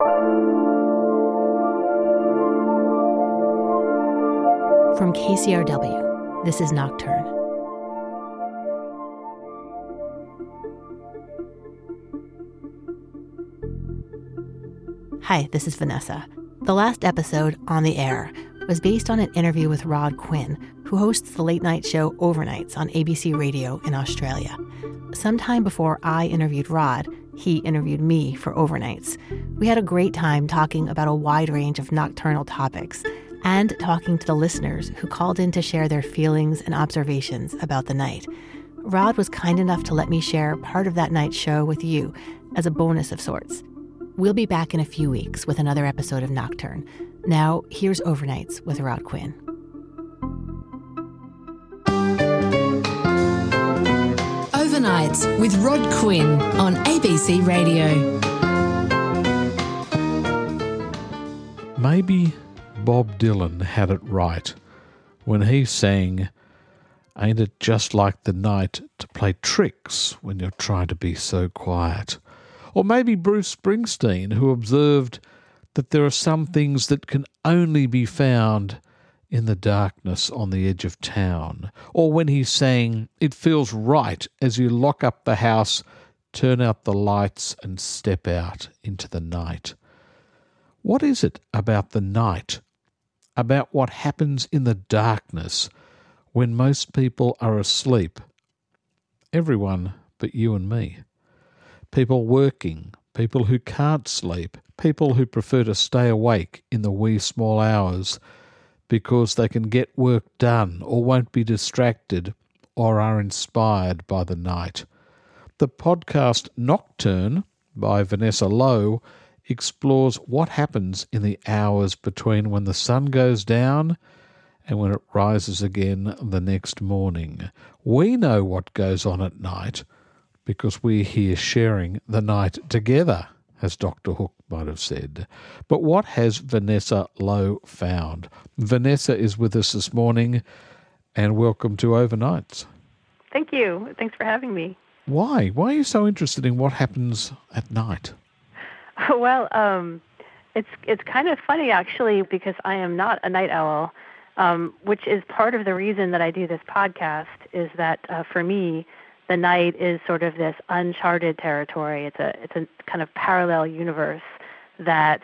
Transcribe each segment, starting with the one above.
From KCRW, this is Nocturne. Hi, this is Vanessa. The last episode, On the Air, was based on an interview with Rod Quinn, who hosts the late night show Overnights on ABC Radio in Australia. Sometime before I interviewed Rod, he interviewed me for Overnights. We had a great time talking about a wide range of nocturnal topics and talking to the listeners who called in to share their feelings and observations about the night. Rod was kind enough to let me share part of that night's show with you as a bonus of sorts. We'll be back in a few weeks with another episode of Nocturne. Now, here's Overnights with Rod Quinn. Overnights with Rod Quinn on ABC Radio. Maybe Bob Dylan had it right when he sang, Ain't it just like the night to play tricks when you're trying to be so quiet? Or maybe Bruce Springsteen, who observed that there are some things that can only be found in the darkness on the edge of town. Or when he sang, It feels right as you lock up the house, turn out the lights, and step out into the night. What is it about the night about what happens in the darkness when most people are asleep. Everyone but you and me. People working, people who can't sleep, people who prefer to stay awake in the wee small hours because they can get work done or won't be distracted or are inspired by the night. The podcast Nocturne by Vanessa Lowe explores what happens in the hours between when the sun goes down and when it rises again the next morning. We know what goes on at night because we're here sharing the night together, as Dr. Hook might have said. But what has Vanessa Lowe found? Vanessa is with us this morning, and welcome to Overnights. Thank you. Thanks for having me. Why? Why are you so interested in what happens at night? Well, um, it's it's kind of funny actually because I am not a night owl, um, which is part of the reason that I do this podcast. Is that uh, for me, the night is sort of this uncharted territory. It's a it's a kind of parallel universe that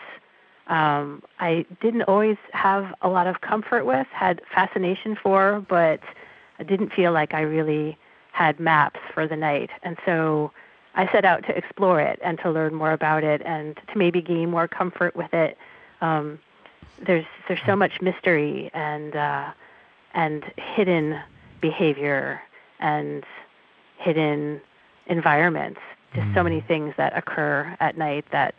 um, I didn't always have a lot of comfort with, had fascination for, but I didn't feel like I really had maps for the night, and so I set out to explore it and to learn more about it and to maybe gain more comfort with it. Um, there's there's so much mystery and uh, and hidden behavior and hidden environments. Just so many mm. things that occur at night that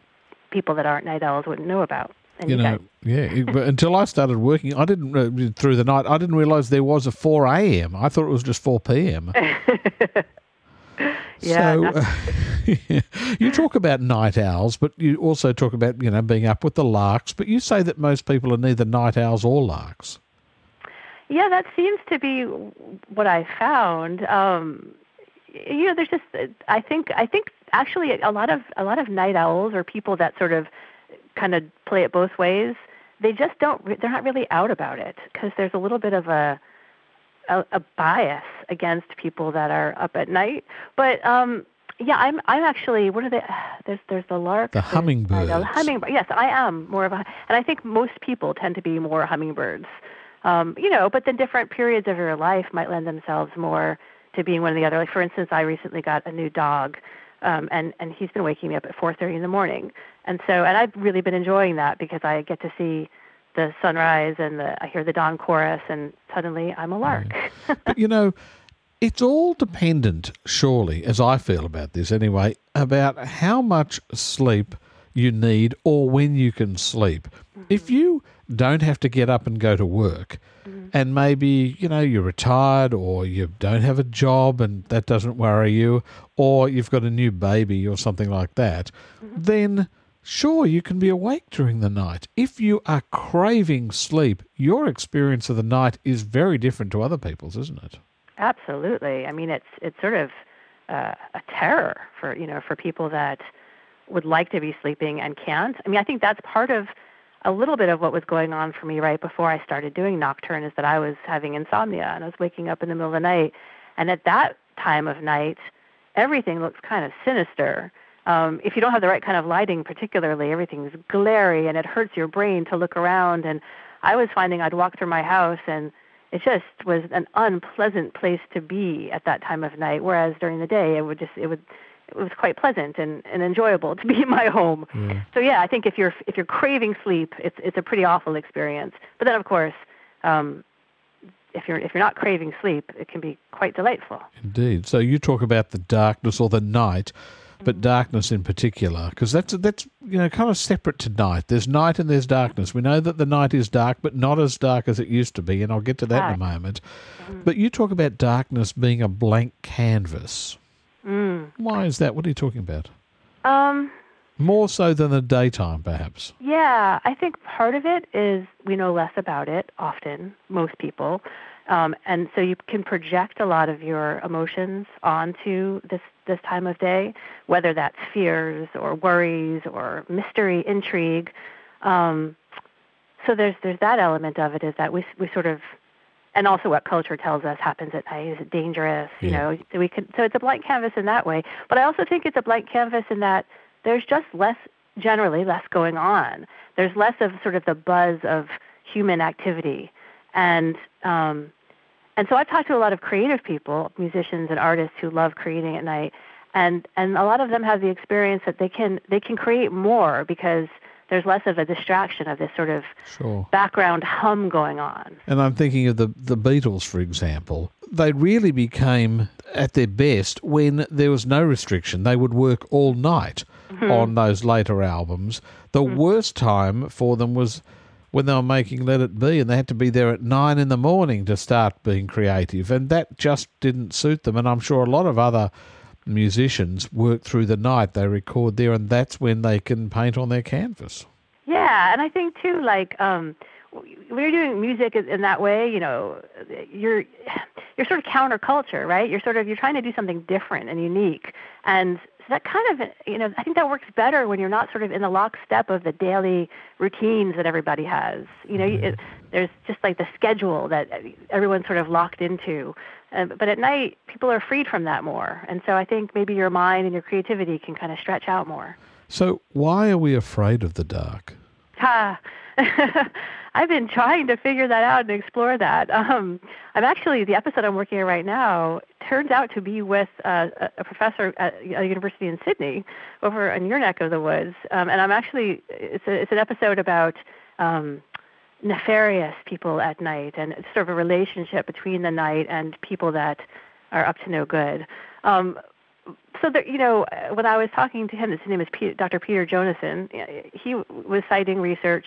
people that aren't night owls wouldn't know about. And you know, yeah. but until I started working, I didn't uh, through the night. I didn't realize there was a four a.m. I thought it was just four p.m. Yeah. So uh, you talk about night owls, but you also talk about you know being up with the larks. But you say that most people are neither night owls or larks. Yeah, that seems to be what I found. Um, you know, there's just I think I think actually a lot of a lot of night owls or people that sort of kind of play it both ways. They just don't. They're not really out about it because there's a little bit of a a, a bias against people that are up at night. But um, yeah, I'm I'm actually what are they? There's there's the lark. The hummingbird. The hummingbird. Yes, I am more of a, and I think most people tend to be more hummingbirds. Um, you know, but then different periods of your life might lend themselves more to being one or the other. Like for instance, I recently got a new dog, um, and and he's been waking me up at 4:30 in the morning, and so and I've really been enjoying that because I get to see the sunrise and the I hear the dawn chorus and suddenly I'm a lark. but you know, it's all dependent, surely, as I feel about this anyway, about how much sleep you need or when you can sleep. Mm-hmm. If you don't have to get up and go to work, mm-hmm. and maybe, you know, you're retired or you don't have a job and that doesn't worry you, or you've got a new baby or something like that, mm-hmm. then Sure, you can be awake during the night. If you are craving sleep, your experience of the night is very different to other people's, isn't it? Absolutely. I mean, it's it's sort of uh, a terror for you know for people that would like to be sleeping and can't. I mean, I think that's part of a little bit of what was going on for me right before I started doing Nocturne is that I was having insomnia and I was waking up in the middle of the night. And at that time of night, everything looks kind of sinister. Um, if you don't have the right kind of lighting, particularly, everything's glary and it hurts your brain to look around. And I was finding I'd walk through my house and it just was an unpleasant place to be at that time of night. Whereas during the day, it would just it would it was quite pleasant and, and enjoyable to be in my home. Mm. So yeah, I think if you're if you're craving sleep, it's it's a pretty awful experience. But then of course, um, if you're if you're not craving sleep, it can be quite delightful. Indeed. So you talk about the darkness or the night, but mm-hmm. darkness in particular, because that's that's you know kind of separate to night. There's night and there's darkness. We know that the night is dark, but not as dark as it used to be, and I'll get to that right. in a moment. Mm. But you talk about darkness being a blank canvas. Mm. Why is that? What are you talking about? Um, More so than the daytime, perhaps. Yeah, I think part of it is we know less about it often, most people. Um, and so you can project a lot of your emotions onto this this time of day, whether that's fears or worries or mystery, intrigue. Um, so there's there's that element of it is that we we sort of and also what culture tells us happens at night. Is it dangerous? You know, so we could. So it's a blank canvas in that way. But I also think it's a blank canvas in that there's just less, generally less going on. There's less of sort of the buzz of human activity, and um, and so I've talked to a lot of creative people, musicians and artists who love creating at night, and and a lot of them have the experience that they can they can create more because there's less of a distraction of this sort of sure. background hum going on. And I'm thinking of the the Beatles, for example. They really became at their best when there was no restriction. They would work all night mm-hmm. on those later albums. The mm-hmm. worst time for them was when they were making Let It Be, and they had to be there at nine in the morning to start being creative, and that just didn't suit them. And I'm sure a lot of other musicians work through the night. They record there, and that's when they can paint on their canvas. Yeah, and I think too, like um, when you're doing music in that way, you know, you're you're sort of counterculture, right? You're sort of you're trying to do something different and unique, and that kind of you know I think that works better when you're not sort of in the lockstep of the daily routines that everybody has. You know, mm-hmm. it, there's just like the schedule that everyone's sort of locked into. Uh, but at night, people are freed from that more. And so I think maybe your mind and your creativity can kind of stretch out more. So, why are we afraid of the dark? Ha! I've been trying to figure that out and explore that. Um, I'm actually, the episode I'm working on right now turns out to be with uh, a professor at a university in Sydney over in your neck of the woods. Um, and I'm actually, it's, a, it's an episode about um, nefarious people at night and sort of a relationship between the night and people that are up to no good. Um, so that you know, when I was talking to him, his name is Peter, Dr. Peter Jonassen. He was citing research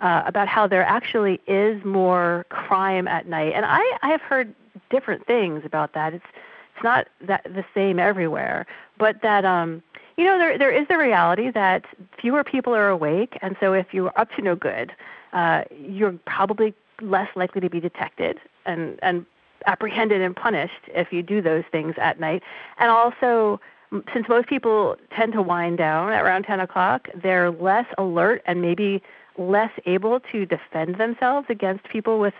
uh, about how there actually is more crime at night, and I, I have heard different things about that. It's it's not that the same everywhere, but that um, you know there there is the reality that fewer people are awake, and so if you're up to no good, uh, you're probably less likely to be detected and, and apprehended and punished if you do those things at night. And also, since most people tend to wind down around 10 o'clock, they're less alert and maybe less able to defend themselves against people with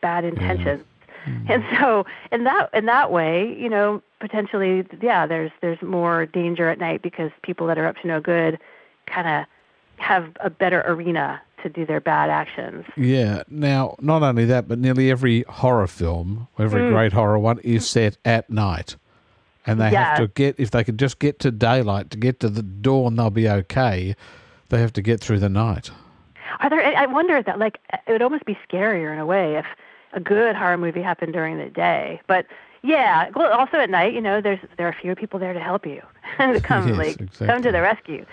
bad intentions. Mm-hmm. And so, in that in that way, you know, potentially, yeah, there's there's more danger at night because people that are up to no good kind of have a better arena to do their bad actions. Yeah. Now, not only that, but nearly every horror film, every mm. great horror one, is set at night. And they have to get, if they could just get to daylight, to get to the dawn, they'll be okay. They have to get through the night. Are there, I wonder that, like, it would almost be scarier in a way if a good horror movie happened during the day. But yeah, well, also at night, you know, there's there are fewer people there to help you to come yes, like exactly. come to the rescue.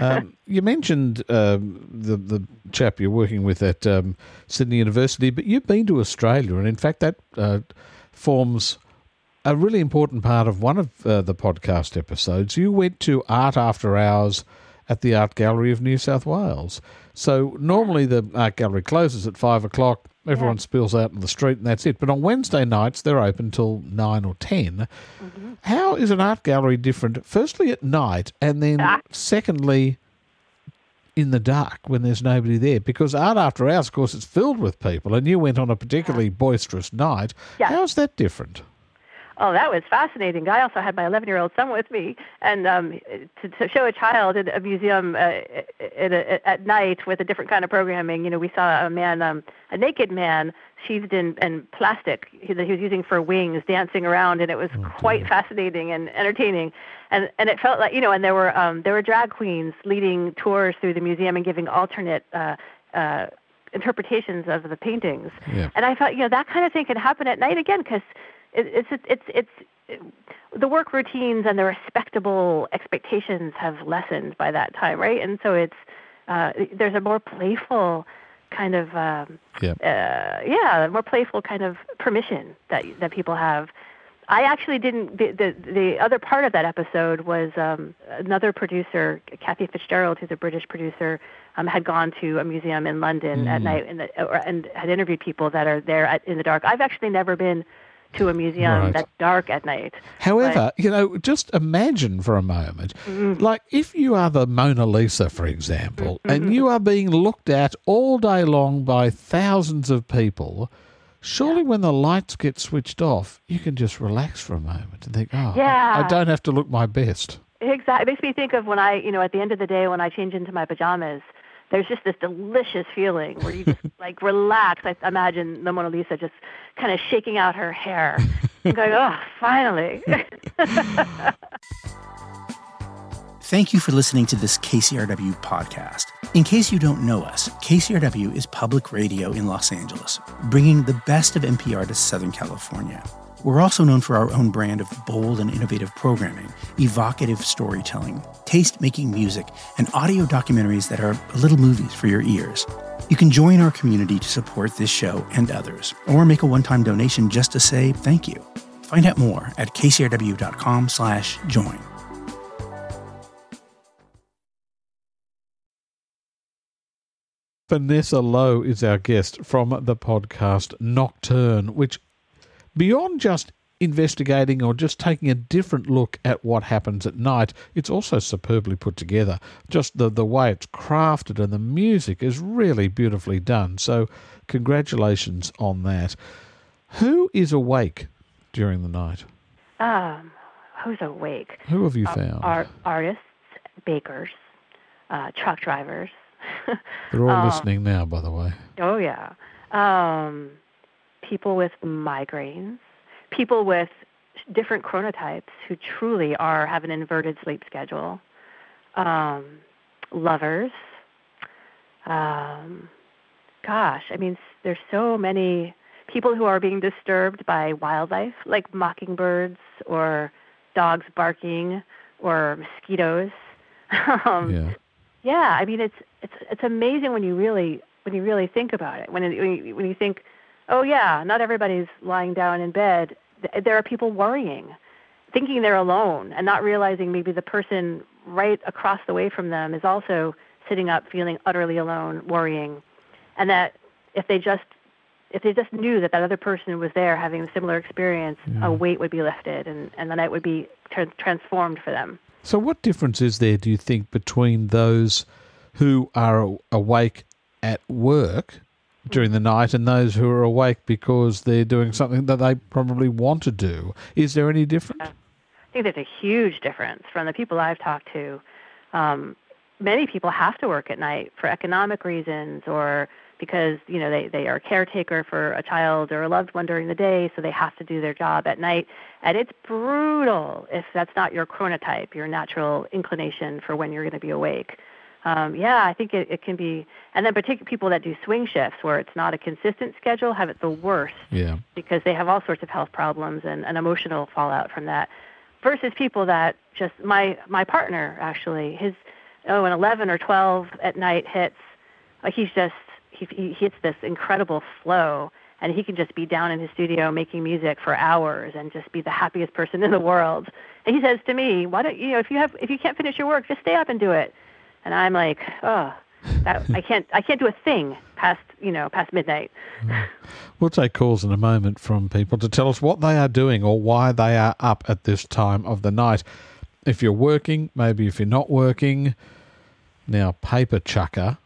um, you mentioned um, the the chap you're working with at um, Sydney University, but you've been to Australia, and in fact, that uh, forms a really important part of one of uh, the podcast episodes. You went to Art After Hours at the Art Gallery of New South Wales. So normally the art gallery closes at five o'clock. Everyone spills out in the street and that's it. But on Wednesday nights they're open till nine or 10 How is an art gallery different? Firstly at night, and then Ah. secondly in the dark when there's nobody there. Because art after hours, of course, it's filled with people, and you went on a particularly boisterous night. Yeah. How's that different? Oh, that was fascinating. I also had my 11 year old son with me, and um, to, to show a child in a museum uh, at, a, at night with a different kind of programming, you know, we saw a man, um, a naked man, sheathed in, in plastic that he was using for wings, dancing around, and it was quite fascinating and entertaining. And and it felt like you know, and there were um, there were drag queens leading tours through the museum and giving alternate. Uh, uh, interpretations of the paintings Yeah. and I thought, you know, that kind of thing can happen at night again because it, it's it's it's the work routines and the respectable expectations have lessened by that time, right? And so it's uh, there's a more playful kind of um, Yeah. uh, yeah, more playful kind of permission that that people have. I actually didn't. The, the the other part of that episode was um, another producer, Kathy Fitzgerald, who's a British producer, um, had gone to a museum in London at night and, the, or, and had interviewed people that are there at, in the dark. I've actually never been to a museum Right. that's dark at night. However, you know, just imagine for a moment, mm-hmm. like if you are the Mona Lisa, for example, mm-hmm. and you are being looked at all day long by thousands of people, surely when the lights get switched off, you can just relax for a moment and think, oh, Yeah. I don't have to look my best. Exactly. It makes me think of when I, you know, at the end of the day when I change into my pajamas, there's just this delicious feeling where you just like relax. I imagine the Mona Lisa just kind of shaking out her hair and going, oh, finally. Thank you for listening to this KCRW podcast. In case you don't know us, KCRW is public radio in Los Angeles, bringing the best of NPR to Southern California. We're also known for our own brand of bold and innovative programming, evocative storytelling, taste making music, and audio documentaries that are little movies for your ears. You can join our community to support this show and others, or make a one-time donation just to say thank you. Find out more at kcrw.com slash join. Vanessa Lowe is our guest from the podcast Nocturne, which, beyond just investigating or just taking a different look at what happens at night, it's also superbly put together. Just the, the way it's crafted and the music is really beautifully done. So, congratulations on that. Who is awake during the night? um, who's awake? Who have you found? Art, artists, bakers, uh, truck drivers. They're all um, listening now, by the way. Oh yeah. Um, people with migraines, people with different chronotypes who truly are have an inverted sleep schedule. Um, lovers. Um, gosh, I mean, there's so many people who are being disturbed by wildlife, like mockingbirds or dogs barking or mosquitoes. um, Yeah. yeah, I mean it's it's it's amazing when you really when you really think about it. When it, when you, when you think, oh yeah, not everybody's lying down in bed. There are people worrying, thinking they're alone, and not realizing maybe the person right across the way from them is also sitting up, feeling utterly alone, worrying, and that if they just if they just knew that that other person was there having a similar experience, a weight would be lifted, and and the night would be tra- transformed for them. So, what difference is there, do you think, between those who are awake at work during the night and those who are awake because they're doing something that they probably want to do? Is there any difference? I think there's a huge difference from the people I've talked to. Um, many people have to work at night for economic reasons or because you know they, they are a caretaker for a child or a loved one during the day, so they have to do their job at night. And it's brutal if that's not your chronotype, your natural inclination for when you're going to be awake. Um, yeah, I think it, it can be. And then particularly people that do swing shifts where it's not a consistent schedule have it the worst Yeah. because they have all sorts of health problems and an emotional fallout from that versus people that just my my partner actually his oh an 11 or 12 at night hits like he's just he, he hits this incredible flow and he can just be down in his studio making music for hours and just be the happiest person in the world and he says to me why don't you know if you have if you can't finish your work just stay up and do it and I'm like, oh, that, I can't I can't do a thing past you know past midnight. We'll take calls in a moment from people to tell us what they are doing or why they are up at this time of the night. If you're working, maybe if you're not working. Now, Paper Chucker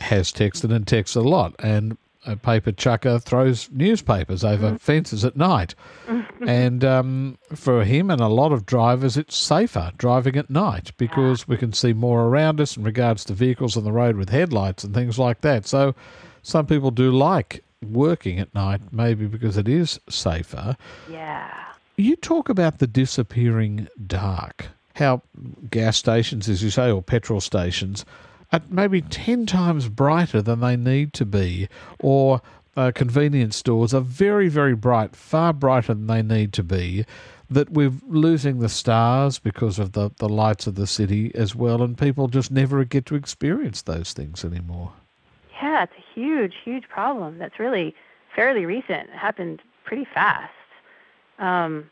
has texted and texts a lot, and a paper chucker throws newspapers over Mm-hmm. fences at night. and um, for him and a lot of drivers, it's safer driving at night because we can see more around us in regards to vehicles on the road with headlights and things like that. So some people do like working at night, maybe because it is safer. Yeah. You talk about the disappearing dark, how gas stations, as you say, or petrol stations are maybe 10 times brighter than they need to be, or uh, convenience stores are very, very bright, far brighter than they need to be. That we're losing the stars because of the, the lights of the city as well, and people just never get to experience those things anymore. Yeah, it's a huge, huge problem that's really fairly recent. It happened pretty fast. Um,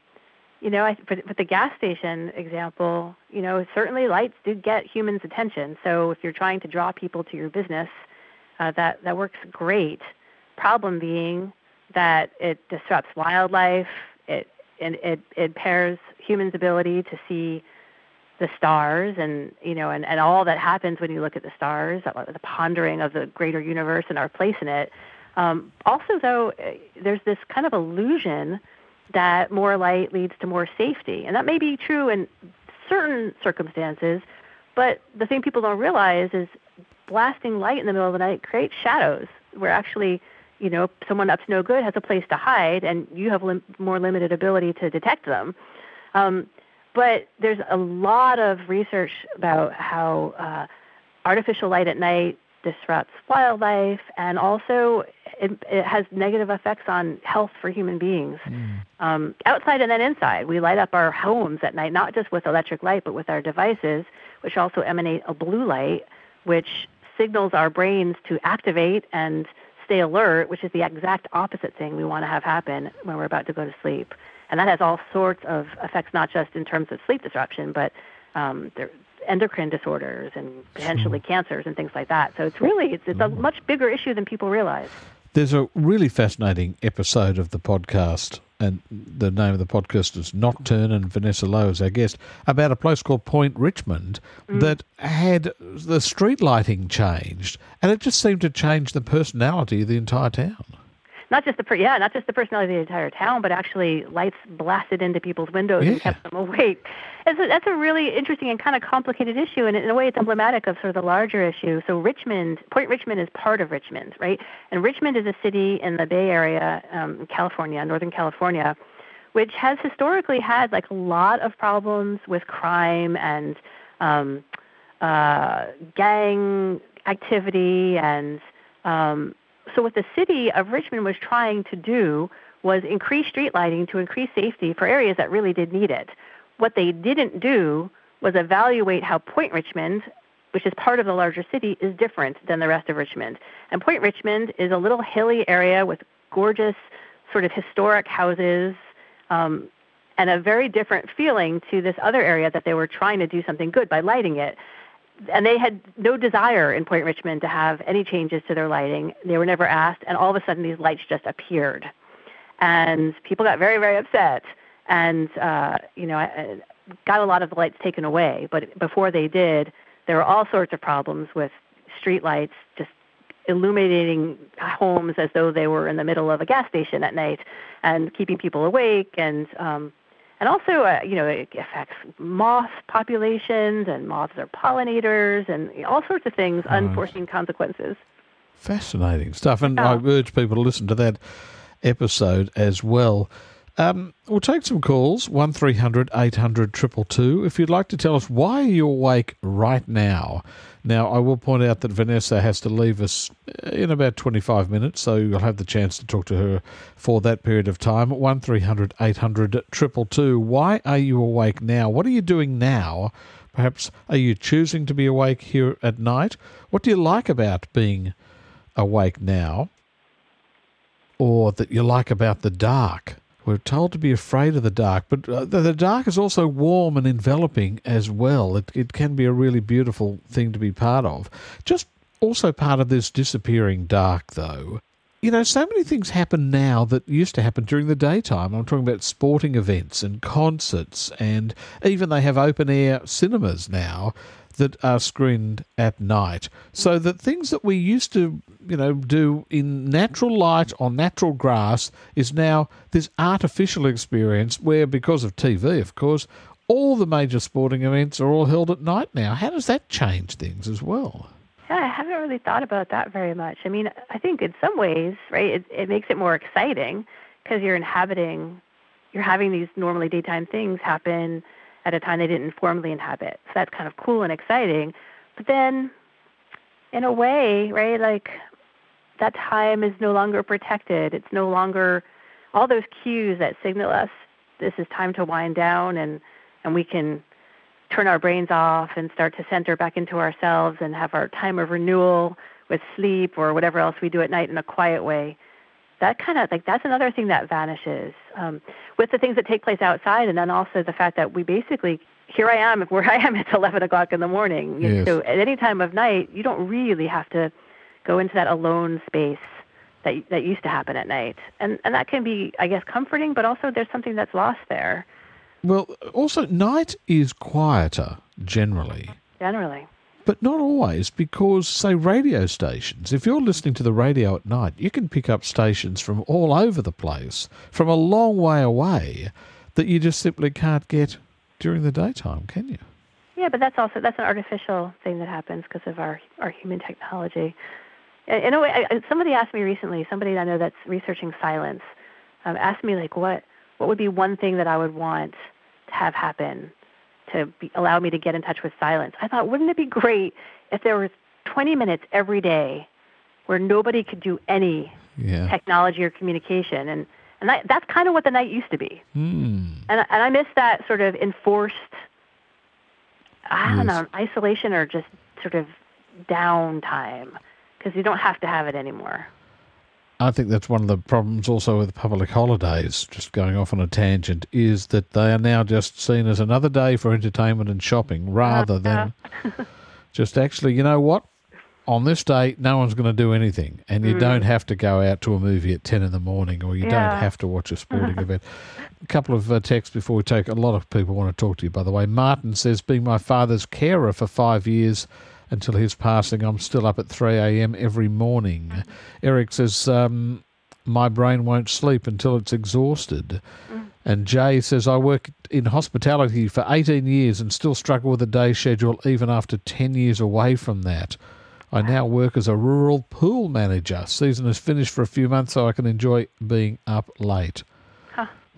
you know, I, but, but the gas station example, you know, certainly lights do get humans' attention. So if you're trying to draw people to your business, uh, that that works great. Problem being that it disrupts wildlife. It and it, it impairs humans' ability to see the stars and you know and, and all that happens when you look at the stars the pondering of the greater universe and our place in it um, also though eh, there's this kind of illusion that more light leads to more safety. And that may be true in certain circumstances but the thing people don't realize is blasting light in the middle of the night creates shadows where actually you know someone up to no good has a place to hide and you have lim- more limited ability to detect them. Um, but there's a lot of research about how uh, artificial light at night disrupts wildlife and also it, it has negative effects on health for human beings. Um, outside and then inside we light up our homes at night not just with electric light but with our devices which also emanate a blue light which signals our brains to activate and stay alert which is the exact opposite thing we want to have happen when we're about to go to sleep. And that has all sorts of effects, not just in terms of sleep disruption, but um, there, endocrine disorders and potentially cancers and things like that. So it's really it's, it's a mm. much bigger issue than people realize. There's a really fascinating episode of the podcast, and the name of the podcast is Nocturne, and Vanessa Lowe is our guest, about a place called Point Richmond mm. that had the street lighting changed, and it just seemed to change the personality of the entire town. Not just the per- yeah, not just the personality of the entire town, but actually lights blasted into people's windows Yeah. and kept them awake. And so that's a really interesting and kind of complicated issue, and in a way, it's emblematic of sort of the larger issue. So Richmond, Point Richmond, is part of Richmond, right? And Richmond is a city in the Bay Area, um, California, Northern California, which has historically had like a lot of problems with crime and um, uh, gang activity and um, so what the city of Richmond was trying to do was increase street lighting to increase safety for areas that really did need it. What they didn't do was evaluate how Point Richmond, which is part of the larger city, is different than the rest of Richmond. And Point Richmond is a little hilly area with gorgeous, sort of historic houses, um, and a very different feeling to this other area that they were trying to do something good by lighting it and they had no desire in Point Richmond to have any changes to their lighting. They were never asked, and all of a sudden these lights just appeared, and people got very, very upset. And uh, you know, I, I got a lot of the lights taken away. But before they did, there were all sorts of problems with street lights just illuminating homes as though they were in the middle of a gas station at night, and keeping people awake and um, and also, uh, you know, it affects moth populations, and moths are pollinators, and all sorts of things, unforeseen consequences. Fascinating stuff, and. I urge people to listen to that episode as well. Um, we'll take some calls, 1300 800 222. If you'd like to tell us why you're awake right now. Now, I will point out that Vanessa has to leave us in about 25 minutes, so you'll have the chance to talk to her for that period of time. 1300 800 222. Why are you awake now? What are you doing now? Perhaps are you choosing to be awake here at night? What do you like about being awake now? Or that you like about the dark? We're told to be afraid of the dark, but uh, the, the dark is also warm and enveloping as well. It, it can be a really beautiful thing to be part of. Just also part of this disappearing dark, though. You know, so many things happen now that used to happen during the daytime. I'm talking about sporting events and concerts, and even they have open air cinemas now that are screened at night. So that things that we used to, you know, do in natural light on natural grass is now this artificial experience where, because of TV, of course, all the major sporting events are all held at night now. How does that change things as well? Yeah, I haven't really thought about that very much. I mean, I think in some ways, right, it, it makes it more exciting because you're inhabiting, you're having these normally daytime things happen at a time they didn't formally inhabit. So that's kind of cool and exciting. But then, in a way, right, like that time is no longer protected. It's no longer all those cues that signal us this is time to wind down and, and we can turn our brains off and start to center back into ourselves and have our time of renewal with sleep or whatever else we do at night in a quiet way. That kind of like that's another thing that vanishes um, with the things that take place outside, and then also the fact that we basically here I am where I am. It's eleven o'clock in the morning. Yes. So at any time of night, you don't really have to go into that alone space that that used to happen at night, and and that can be, I guess, comforting, but also there's something that's lost there. Well, also, night is quieter generally. Generally. But not always, because, say, radio stations, if you're listening to the radio at night, you can pick up stations from all over the place, from a long way away, that you just simply can't get during the daytime, can you? Yeah, but that's also that's an artificial thing that happens because of our our human technology. In a way, somebody asked me recently. Somebody I know that's researching silence um, asked me like, what what would be one thing that I would want to have happen to be, allow me to get in touch with silence? I thought, wouldn't it be great if there was 20 minutes every day where nobody could do any Yeah. technology or communication? And and that, that's kind of what the night used to be. Hmm. And, and I miss that sort of enforced, I don't Yes. know, isolation or just sort of downtime because you don't have to have it anymore. I think that's one of the problems also with public holidays, just going off on a tangent, is that they are now just seen as another day for entertainment and shopping rather ah, than ah. just actually, you know what? On this day, no one's going to do anything, and you don't mm. have to go out to a movie at 10 in the morning or you don't have to watch a sporting event. A couple of uh, texts before we take. A lot of people want to talk to you, by the way. Martin says, Being my father's carer for five years, until his passing. I'm still up at 3 a.m. every morning. Eric says, um, My brain won't sleep until it's exhausted. And Jay says, I work in hospitality for 18 years and still struggle with a day schedule even after 10 years away from that. I now work as a rural pool manager. Season is finished for a few months, so I can enjoy being up late.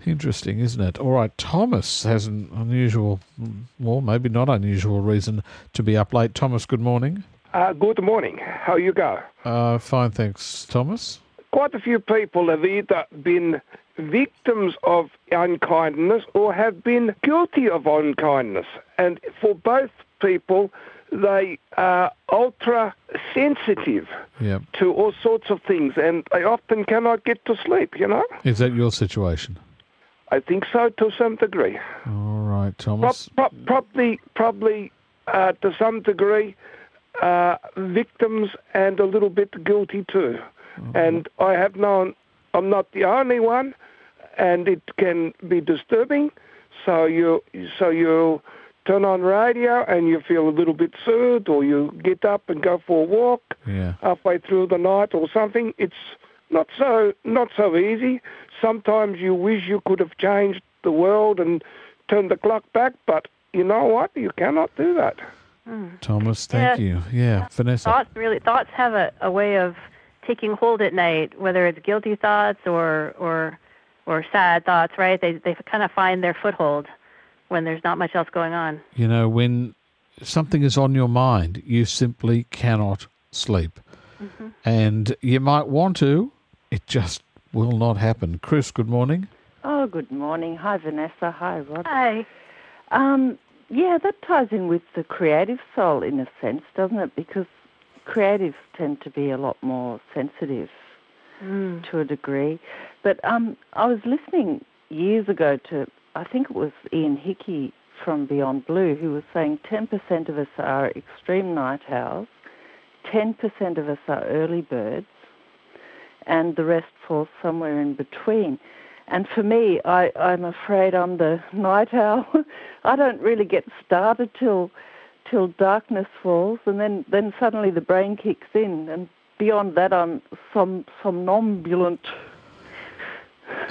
Interesting, isn't it? All right, Thomas has an unusual, well, maybe not unusual reason to be up late. Thomas, good morning. Uh, good morning. How you go? Uh, fine, thanks, Thomas. Quite a few people have either been victims of unkindness or have been guilty of unkindness. And for both people, they are ultra sensitive Yeah. to all sorts of things and they often cannot get to sleep, you know? Is that your situation? I think so to some degree. All right, Thomas. pro- probably, probably uh, to some degree, uh, victims and a little bit guilty too. And I have known I'm not the only one, and it can be disturbing. So you, so you turn on radio and you feel a little bit soothed, or you get up and go for a walk Yeah. halfway through the night or something. It's not so not so easy. Sometimes you wish you could have changed the world and turned the clock back, but you know what? You cannot do that. Hmm. Thomas, thank Yeah. you. Yeah, Vanessa. Thoughts really thoughts have a, a way of taking hold at night, whether it's guilty thoughts or or or sad thoughts, right? They they kind of find their foothold when there's not much else going on. You know, when something is on your mind, you simply cannot sleep. Mm-hmm. And you might want to, it just will not happen. Chris, good morning. Oh, good morning. Hi, Vanessa. Hi, Rod. Hi. Um, yeah, that ties in with the creative soul in a sense, doesn't it? Because creatives tend to be a lot more sensitive to a degree. But um, I was listening years ago to, I think it was Ian Hickie from Beyond Blue, who was saying 10% of us are extreme night owls, 10% of us are early birds, and the rest falls somewhere in between. And for me, I, I'm afraid I'm the night owl. I don't really get started till till darkness falls, and then, then suddenly the brain kicks in, and beyond that, I'm som- somnambulant.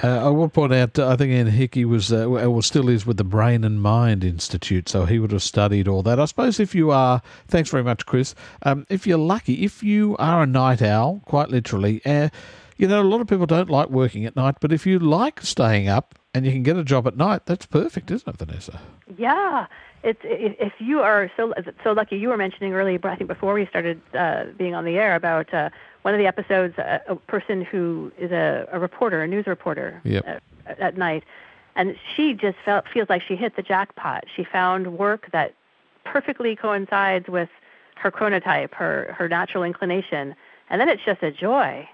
Uh, I will point out, I think Ian Hickie was, uh, well, still is with the Brain and Mind Institute, so he would have studied all that. I suppose if you are, thanks very much, Chris. Um, if you're lucky, if you are a night owl, quite literally, uh, you know, a lot of people don't like working at night, but if you like staying up and you can get a job at night, that's perfect, isn't it, Vanessa? Yeah, it's if you are so so lucky. You were mentioning earlier, I think before we started uh, being on the air, about uh, one of the episodes, uh, a person who is a, a reporter, a news reporter, Yep. uh, at night, and she just felt feels like she hit the jackpot. She found work that perfectly coincides with her chronotype, her her natural inclination, and then it's just a joy.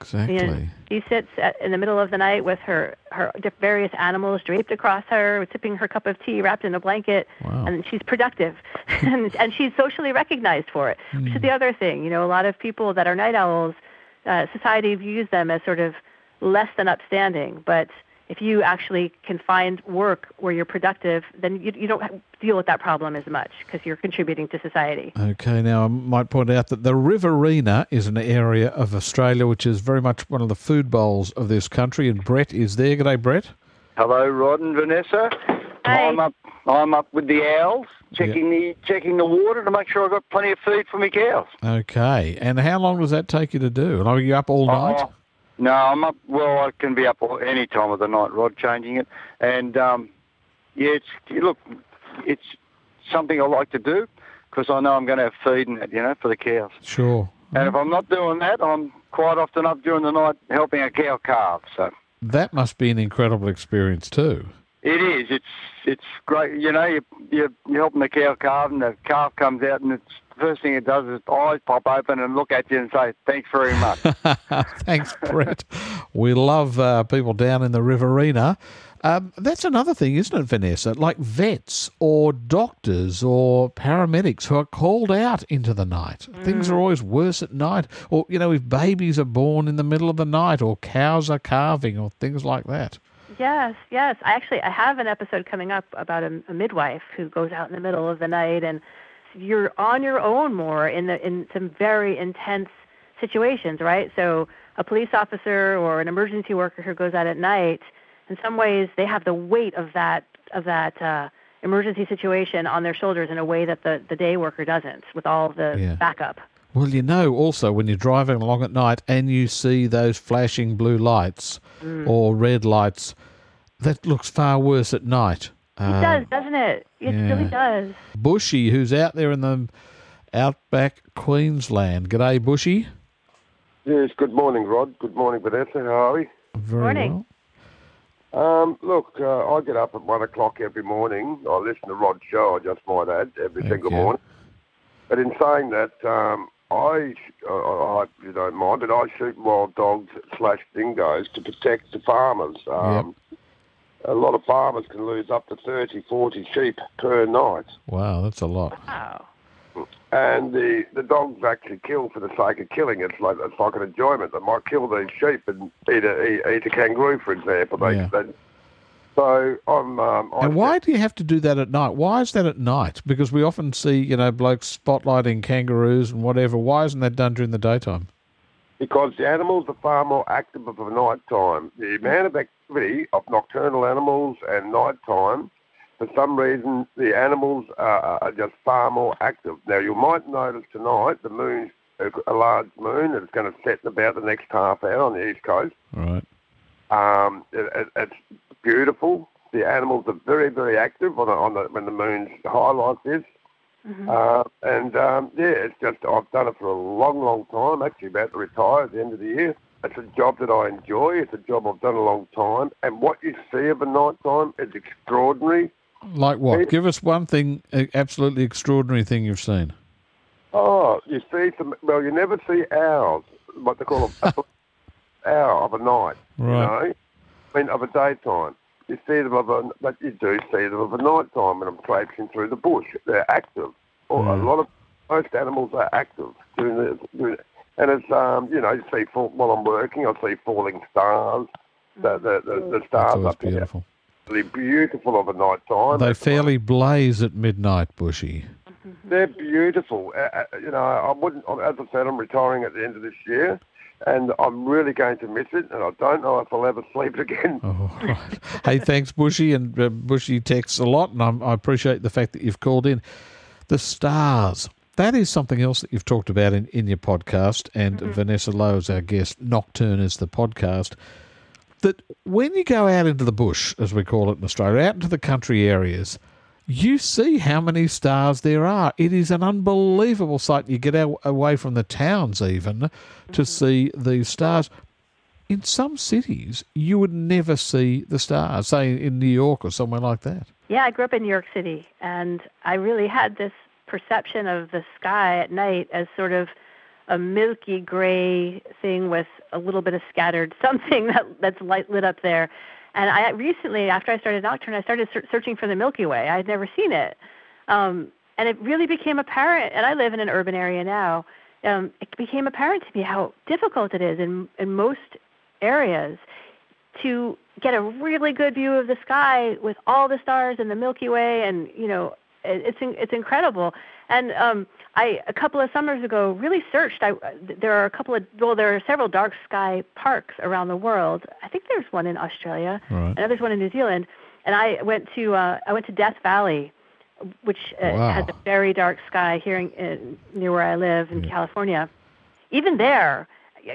Exactly. You know, she sits at, in the middle of the night with her her various animals draped across her, sipping her cup of tea, wrapped in a blanket, Wow. and she's productive, and and she's socially recognized for it. Which is the other thing. You know, a lot of people that are night owls, uh, society views them as sort of less than upstanding, but if you actually can find work where you're productive, then you, you don't deal with that problem as much because you're contributing to society. Okay, now I might point out that the Riverina is an area of Australia which is very much one of the food bowls of this country, and Brett is there. G'day, Brett. Hello, Rod and Vanessa. Hi. I'm up. I'm up with the owls, checking the checking the water to make sure I've got plenty of feed for my cows. Okay, and how long does that take you to do? And are you up all oh, night? Oh, no, I'm up. Well, I can be up any time of the night, Rod, changing it. And um, yeah, it's look, it's something I like to do because I know I'm going to have feed in it, you know, for the cows. Sure. And if I'm not doing that, I'm quite often up during the night helping a cow calve. So. That must be an incredible experience too. It is. It's it's great. You know, you you you're helping the cow calve, and the calf comes out, and it's the first thing it does is its eyes pop open and look at you and say, "Thanks very much." Thanks, Brett. we love uh, people down in the Riverina. Um, that's another thing, isn't it, Vanessa? Like vets or doctors or paramedics who are called out into the night. Things are always worse at night. Or, you know, if babies are born in the middle of the night or cows are calving or things like that. Yes, yes. I actually I have an episode coming up about a, a midwife who goes out in the middle of the night, and you're on your own more in the in some very intense situations, right? So a police officer or an emergency worker who goes out at night, in some ways they have the weight of that of that uh, emergency situation on their shoulders in a way that the the day worker doesn't, with all the Yeah. backup. Well, you know, also when you're driving along at night and you see those flashing blue lights or red lights, that looks far worse at night. It Uh, does, doesn't it? It yeah. really does. Bushy, who's out there in the outback Queensland. G'day, Bushy. Yes, good morning, Rod. Good morning, Vanessa. How are we? Very Morning. well. Um, look, uh, I get up at one o'clock every morning. I listen to Rod's show, I just might add, every Thank single you. morning. But in saying that, um, I, uh, I hope you don't mind, but I shoot wild dogs slash dingoes to protect the farmers. Um, A lot of farmers can lose up to 30, 40 sheep per night. Wow, that's a lot. Wow. And the, the dogs actually kill for the sake of killing. It's like it's like an enjoyment. They might kill these sheep and eat a eat, eat a kangaroo, for example. They, Yeah. they, so I'm. Um, And why do you have to do that at night? Why is that at night? Because we often see, you know, blokes spotlighting kangaroos and whatever. Why isn't that done during the daytime? Because the animals are far more active of a night time. The amount of activity of nocturnal animals and night time, for some reason, the animals are, are just far more active. Now, you might notice tonight the moon's a, a large moon it's going to set in about the next half hour on the east coast. Right. Um, it, it, it's beautiful. The animals are very, very active on, the, on the, when the moon's high like this. Uh, and um, yeah, it's just I've done it for a long, long time. Actually, about to retire at the end of the year. It's a job that I enjoy. It's a job I've done a long time. And what you see of a night time is extraordinary. Like what? It- Give us one thing, absolutely extraordinary thing you've seen. Oh, you see some. Well, you never see owls. What they call a owl of a night. Right. You know. I mean, of a daytime. You see them of a, but you do see them of a night time when I'm traipsing through the bush. They're active. Mm. A lot of most animals are active during the, doing it. and it's um, you know, you see fall, while I'm working, I see falling stars. The the, the, the stars always up here, beautiful. really beautiful of a night time. They fairly blaze at midnight, Bushy. They're beautiful. Uh, uh, you know, I wouldn't. As I said, I'm retiring at the end of this year, and I'm really going to miss it. And I don't know if I'll ever sleep again. Oh, right. hey, thanks, Bushy. And uh, Bushy texts a lot, and I'm, I appreciate the fact that you've called in. The stars. That is something else that you've talked about in, in your podcast, and Vanessa Lowe is our guest. Nocturne is the podcast. That when you go out into the bush, as we call it in Australia, out into the country areas, you see how many stars there are. It is an unbelievable sight. You get out, away from the towns even to mm-hmm. see these stars. In some cities, you would never see the stars, say in New York or somewhere like that. Yeah, I grew up in New York City, and I really had this perception of the sky at night as sort of a milky gray thing with a little bit of scattered something that that's light lit up there. And I recently, after I started Nocturne, I started ser- searching for the Milky Way. I had never seen it, um, and it really became apparent. And I live in an urban area now. Um, it became apparent to me how difficult it is in in most areas to get a really good view of the sky with all the stars and the Milky Way, and you know, it, it's it's incredible. And um, I a couple of summers ago really searched. I there are a couple of well, there are several dark sky parks around the world. I think there's one in Australia. Right. Know there's one in New Zealand. And I went to uh, I went to Death Valley, which uh, Wow. has a very dark sky here in, in, near where I live in California. Even there,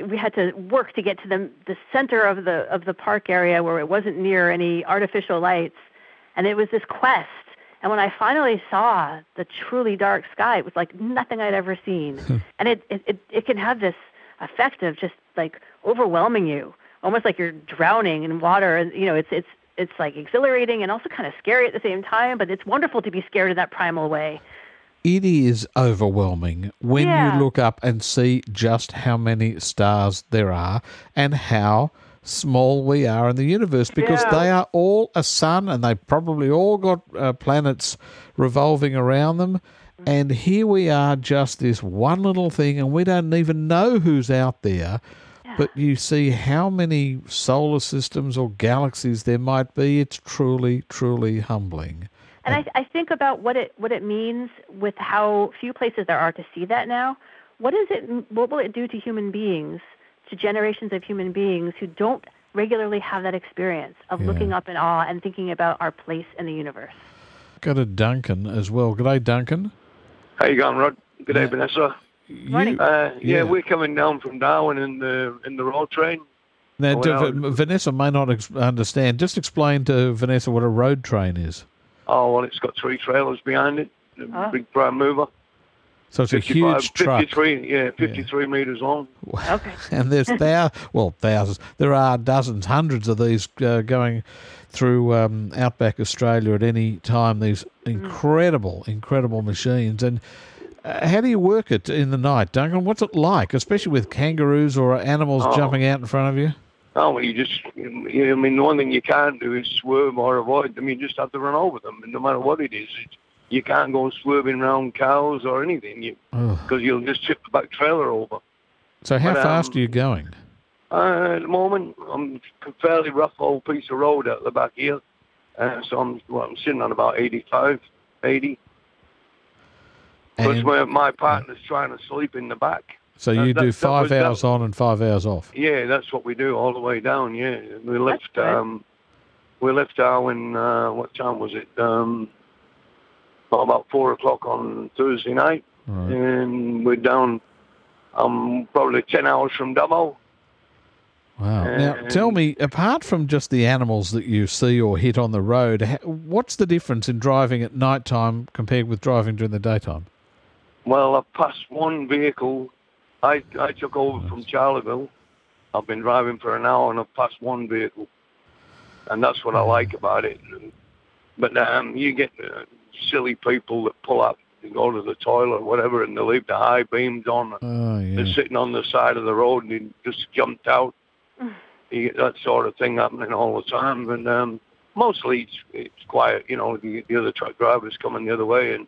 we had to work to get to the the center of the of the park area where it wasn't near any artificial lights, and it was this quest. And when I finally saw the truly dark sky, it was like nothing I'd ever seen. and it, it it it can have this effect of just like overwhelming you, almost like you're drowning in water. And you know, it's it's it's like exhilarating and also kind of scary at the same time. But it's wonderful to be scared in that primal way. It is overwhelming when Yeah. you look up and see just how many stars there are and how small we are in the universe because Yeah. they are all a sun and they probably all got uh, planets revolving around them. And here we are, just this one little thing, and we don't even know who's out there. But you see how many solar systems or galaxies there might be. It's truly, truly humbling. And I, I think about what it what it means with how few places there are to see that now. What is it? What will it do to human beings, to generations of human beings who don't regularly have that experience of Yeah. looking up in awe and thinking about our place in the universe? Go to Duncan as well. G'day, Duncan. How you going, Rod? Good day, Yeah. Vanessa. Morning. Uh, yeah, Yeah. we're coming down from Darwin in the in the road train. Now, Well, D- Vanessa may not ex- understand. Just explain to Vanessa what a road train is. Oh well, it's got three trailers behind it, a Ah. big prime mover. So it's a huge truck. 53, yeah, 53 meters long. Okay. and there's thou well thousands. There are dozens, hundreds of these uh, going through um, outback Australia at any time. These incredible, incredible machines. And uh, how do you work it in the night, Duncan? What's it like, especially with kangaroos or animals Oh. jumping out in front of you? Oh, well, you just, you, I mean, the one thing you can't do is swerve or avoid them. You just have to run over them, and no matter what it is, it, you can't go swerving around cows or anything Ugh. because you'll just chip the back trailer over. So how But, fast um, are you going? Uh, at the moment, I'm a fairly rough old piece of road at the back here. Uh, so I'm, well, I'm sitting on about 85, 80. Because And- my, my partner's trying to sleep in the back. so you that- do that five was- that- hours on and five hours off. Yeah, that's what we do all the way down. Yeah, we left. good. Um, we left Darwin. Uh, what time was it? Um, about four o'clock on Thursday night, Right. and we're down. Um, probably ten hours from Dubbo. Wow. Now, tell me, apart from just the animals that you see or hit on the road, what's the difference in driving at night time compared with driving during the daytime? Well, I've passed one vehicle. I I took over from Charleville. I've been driving for an hour and I've passed one vehicle, and that's what I like about it. But um, you get uh, silly people that pull up and go to the toilet or whatever, and they leave the high beams on. Oh, They're sitting on the side of the road and they just jumped out. you get that sort of thing happening all the time. And um, mostly it's, it's quiet. You know, the, the other truck driver's coming the other way, and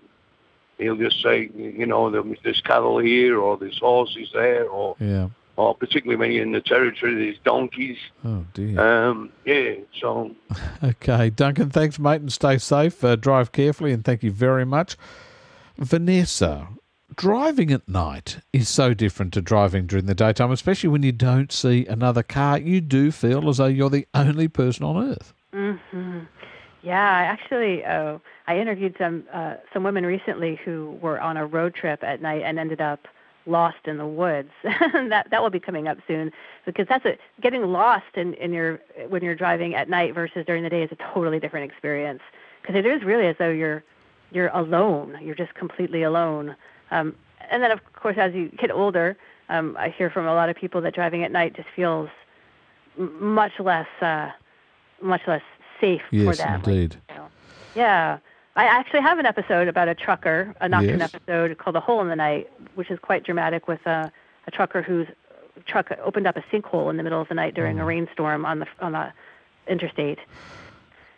he'll just say, you know, there's cattle here, or there's horses there, or Yeah. Or particularly when you're in the territory, there's donkeys. Oh dear. Um, yeah, so Okay, Duncan. Thanks, mate, and stay safe. Uh, drive carefully, and thank you very much, Vanessa. Driving at night is so different to driving during the daytime, especially when you don't see another car. You do feel as though you're the only person on earth. hmm Yeah, I actually, uh, I interviewed some uh, some women recently who were on a road trip at night and ended up lost in the woods. that that will be coming up soon because that's a getting lost in in your when you're driving at night versus during the day is a totally different experience because it is really as though you're you're alone. You're just completely alone. Um, and then of course as you get older, um, I hear from a lot of people that driving at night just feels m- much less uh, much less safe for Yes, them. indeed. Yeah. I actually have an episode about a trucker, a nocturne Yes. episode called "The Hole in the Night," which is quite dramatic with a, a trucker whose truck opened up a sinkhole in the middle of the night during a rainstorm on the on the interstate.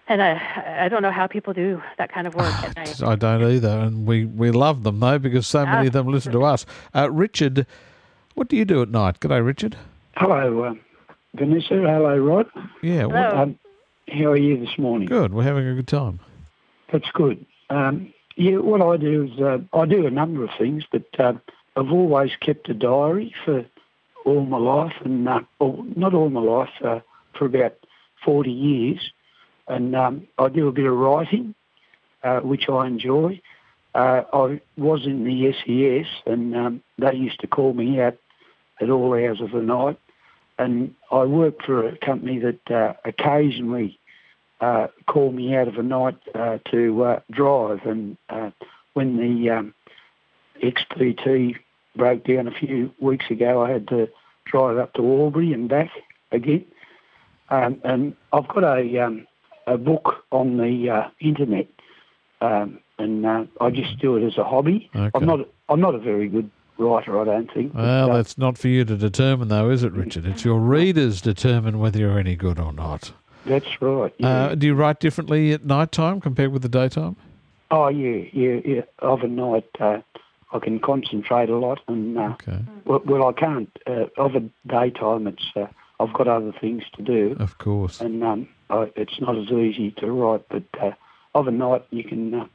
And I I don't know how people do that kind of work at night. I don't either, and we, we love them though because so many of them listen to us. Uh, Richard, what do you do at night? G'day, Richard. Hello, uh, Vanessa. Hello, Rod. Yeah, what- Hello. Um, how are you this morning? good. We're having a good time. That's good. Um, yeah, what I do is uh, I do a number of things, but uh, I've always kept a diary for all my life, and uh, not all my life, uh, for about 40 years. And um, I do a bit of writing, uh, which I enjoy. Uh, I was in the SES, and um, they used to call me out at all hours of the night. And I worked for a company that uh, occasionally uh, called me out of a night uh, to uh, drive. And uh, when the um, XPT broke down a few weeks ago, I had to drive up to Albury and back again. Um, and I've got a um, a book on the uh, internet, um, and uh, I just do it as a hobby. Okay. I'm not I'm not a very good writer, I don't think. Well, uh, that's not for you to determine, though, is it, Richard? It's your readers determine whether you're any good or not. That's right. yeah. Uh, do you write differently at night time compared with the daytime? Oh yeah, yeah, yeah. Overnight, uh, I can concentrate a lot, and uh, Okay, well, well, I can't. Uh, over daytime, it's uh, I've got other things to do, of course. and um, I, it's not as easy to write. But uh, overnight, you can uh,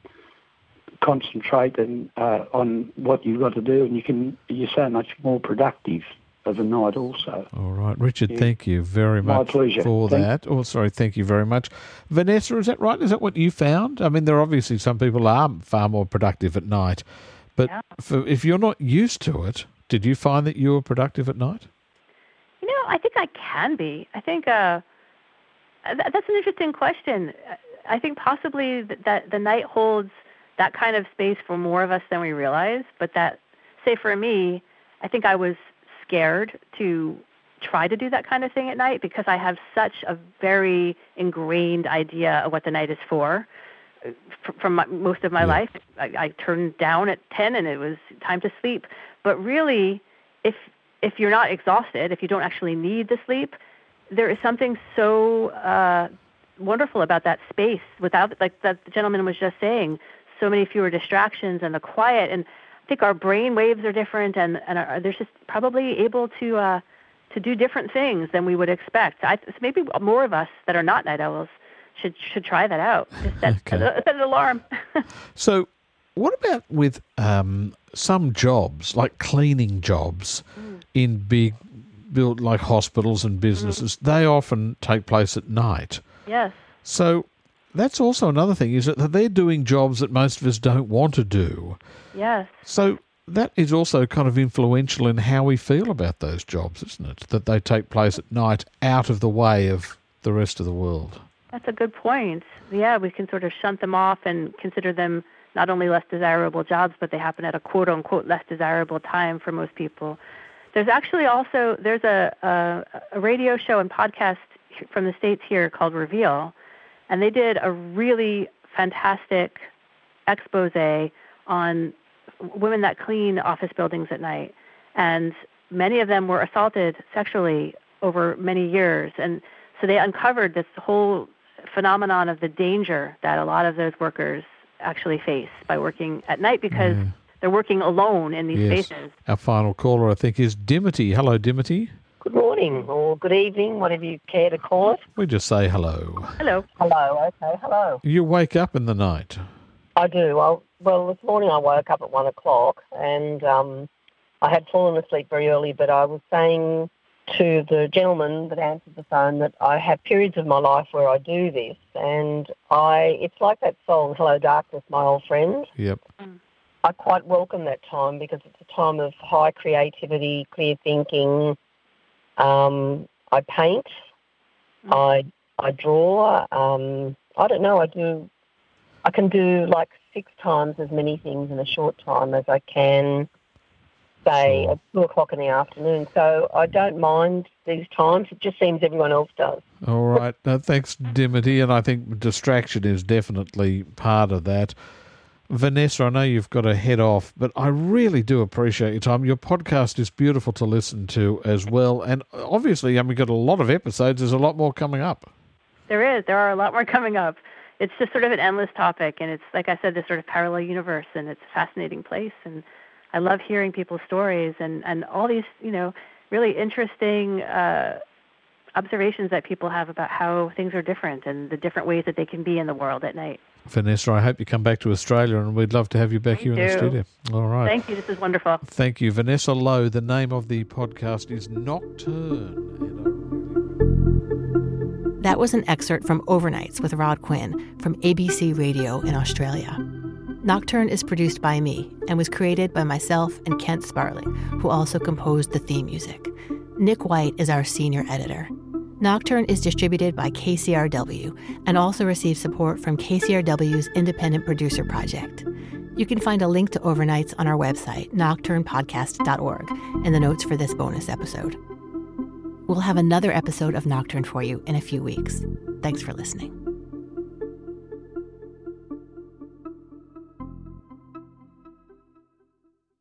concentrate and uh, on what you've got to do, and you can you're so much more productive overnight also. All right, Richard, Yeah. thank you very much My much pleasure. for Thank- that. Oh, sorry, thank you very much. Vanessa, is that right? Is that what you found? I mean, there are obviously some people are far more productive at night, but Yeah. for, if you're not used to it, did you find that you were productive at night? You know, I think I can be. I think uh, th- that's an interesting question. I think possibly th- that the night holds that kind of space for more of us than we realize. But that, say for me, I think I was scared to try to do that kind of thing at night because I have such a very ingrained idea of what the night is for. From my, most of my Yeah. life, I, I turned down at ten, and it was time to sleep. But really, if if you're not exhausted, if you don't actually need the sleep, there is something so uh, wonderful about that space without, like that the gentleman was just saying, so many fewer distractions and the quiet. And think our brain waves are different, and and are, they're just probably able to uh, to do different things than we would expect. I, so maybe more of us that are not night owls should should try that out. Just set, Okay. set an alarm. So, what about with um, some jobs, like cleaning jobs in big, built like hospitals and businesses? They often take place at night. yes. So, that's also another thing is that they're doing jobs that most of us don't want to do. Yes. So that is also kind of influential in how we feel about those jobs, isn't it? That they take place at night out of the way of the rest of the world. That's a good point. Yeah, we can sort of shunt them off and consider them not only less desirable jobs, but they happen at a quote unquote less desirable time for most people. There's actually also there's a a, a radio show and podcast from the states here called Reveal, and they did a really fantastic expose on women that clean office buildings at night, and many of them were assaulted sexually over many years. And so they uncovered this whole phenomenon of the danger that a lot of those workers actually face by working at night because Yeah. they're working alone in these Yes. spaces. Our final caller, I think, is Dimity. Hello, Dimity. Morning or good evening, whatever you care to call it. We just say hello. Hello. Hello, okay, hello. You wake up in the night. I do. I, well, this morning I woke up at one o'clock and um, I had fallen asleep very early, but I was saying to the gentleman that answered the phone that I have periods of my life where I do this, and I it's like that song "Hello Darkness, My Old Friend." Yep. I quite welcome that time because it's a time of high creativity, clear thinking. Um, I paint, I I draw. Um, I don't know. I do. I can do like six times as many things in a short time as I can, say, at two o'clock in the afternoon. So I don't mind these times. It just seems everyone else does. All right. No, thanks, Dimity. And I think distraction is definitely part of that. Vanessa, I know you've got to head off, but I really do appreciate your time. Your podcast is beautiful to listen to as well. And obviously, I mean, we've got a lot of episodes. There's a lot more coming up. There is. There are a lot more coming up. It's just sort of an endless topic, and it's like I said, this sort of parallel universe, and it's a fascinating place. And I love hearing people's stories and and all these, you know, really interesting uh, observations that people have about how things are different and the different ways that they can be in the world at night. Vanessa, I hope you come back to Australia, and we'd love to have you back here in the studio. All right. Thank you. This is wonderful. Thank you. Vanessa Lowe, the name of the podcast is Nocturne. That was an excerpt from Overnights with Rod Quinn from ABC Radio in Australia. Nocturne is produced by me and was created by myself and Kent Sparling, who also composed the theme music. Nick White is our senior editor. Nocturne is distributed by KCRW and also receives support from KCRW's Independent Producer Project. You can find a link to Overnights on our website, nocturnepodcast.org, in the notes for this bonus episode. We'll have another episode of Nocturne for you in a few weeks. Thanks for listening.